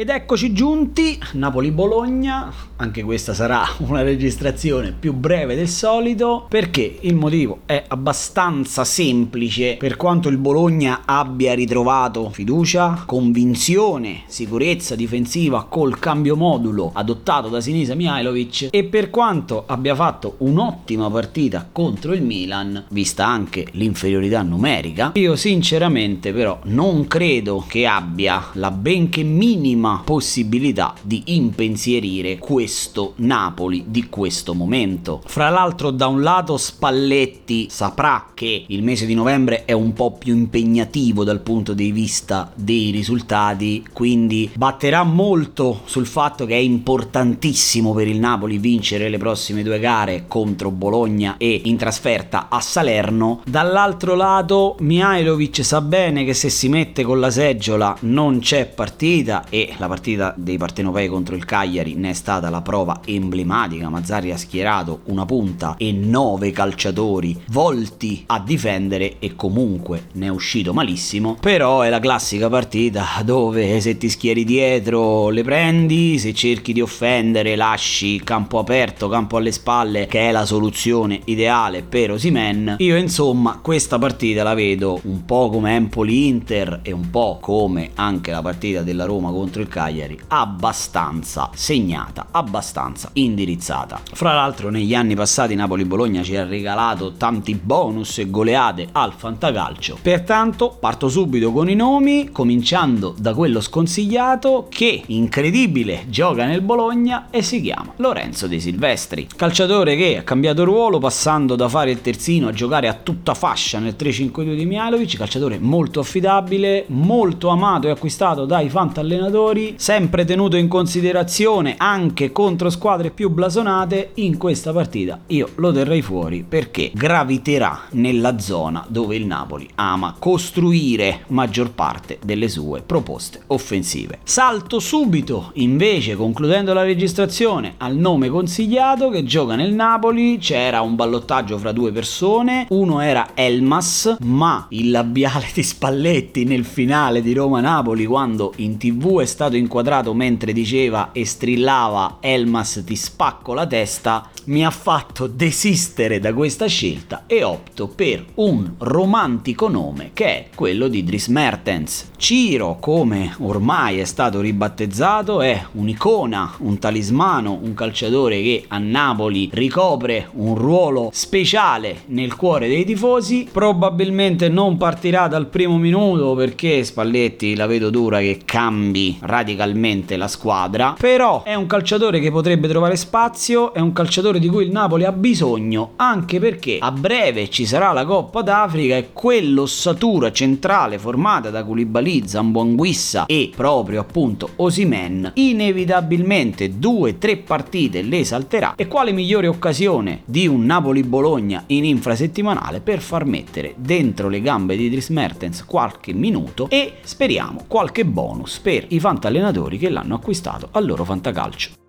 Ed eccoci giunti, Napoli-Bologna, anche questa sarà una registrazione più breve del solito, perché il motivo è abbastanza semplice, per quanto il Bologna abbia ritrovato fiducia, convinzione, sicurezza difensiva col cambio modulo adottato da Sinisa Mihailovic e per quanto abbia fatto un'ottima partita contro il Milan, vista anche l'inferiorità numerica, io sinceramente però non credo che abbia la benché minima possibilità di impensierire questo Napoli di questo momento. Fra l'altro da un lato Spalletti saprà che il mese di novembre è un po' più impegnativo dal punto di vista dei risultati, quindi batterà molto sul fatto che è importantissimo per il Napoli vincere le prossime due gare contro Bologna e in trasferta a Salerno. Dall'altro lato Mihailovic sa bene che se si mette con la seggiola non c'è partita e la partita dei partenopei contro il Cagliari ne è stata la prova emblematica. Mazzari ha schierato una punta e nove calciatori volti a difendere e comunque ne è uscito malissimo. Però è la classica partita dove se ti schieri dietro le prendi, se cerchi di offendere lasci campo aperto, campo alle spalle, che è la soluzione ideale per Osimen. Io insomma questa partita la vedo un po' come Empoli-Inter e un po' come anche la partita della Roma contro il Cagliari abbastanza segnata, abbastanza indirizzata. Fra l'altro negli anni passati Napoli-Bologna ci ha regalato tanti bonus e goleade al fantacalcio. Pertanto parto subito con i nomi, cominciando da quello sconsigliato che, incredibile, gioca nel Bologna e si chiama Lorenzo De Silvestri. Calciatore che ha cambiato ruolo passando da fare il terzino a giocare a tutta fascia nel 3-5-2 di Mialovic, calciatore molto affidabile, molto amato e acquistato dai fantallenatori giocatori, sempre tenuto in considerazione anche contro squadre più blasonate, in questa partita io lo terrei fuori perché graviterà nella zona dove il Napoli ama costruire maggior parte delle sue proposte offensive. Salto subito, invece, concludendo la registrazione, al nome consigliato che gioca nel Napoli, c'era un ballottaggio fra due persone, uno era Elmas, ma il labiale di Spalletti nel finale di Roma-Napoli quando in tv è stato stato inquadrato mentre diceva e strillava Elmas ti spacco la testa, mi ha fatto desistere da questa scelta e opto per un romantico nome che è quello di Dries Mertens. Ciro, come ormai è stato ribattezzato, è un'icona, un talismano, un calciatore che a Napoli ricopre un ruolo speciale nel cuore dei tifosi. Probabilmente non partirà dal primo minuto perché Spalletti la vedo dura che cambi radicalmente la squadra, però è un calciatore che potrebbe trovare spazio, è un calciatore di cui il Napoli ha bisogno, anche perché a breve ci sarà la Coppa d'Africa e quell'ossatura centrale formata da Koulibaly, Zambuanguissa e proprio appunto Osimen, inevitabilmente due o tre partite le salterà e quale migliore occasione di un Napoli-Bologna in infrasettimanale per far mettere dentro le gambe di Dries Mertens qualche minuto e speriamo qualche bonus per i fantasmi allenatori che l'hanno acquistato al loro fantacalcio.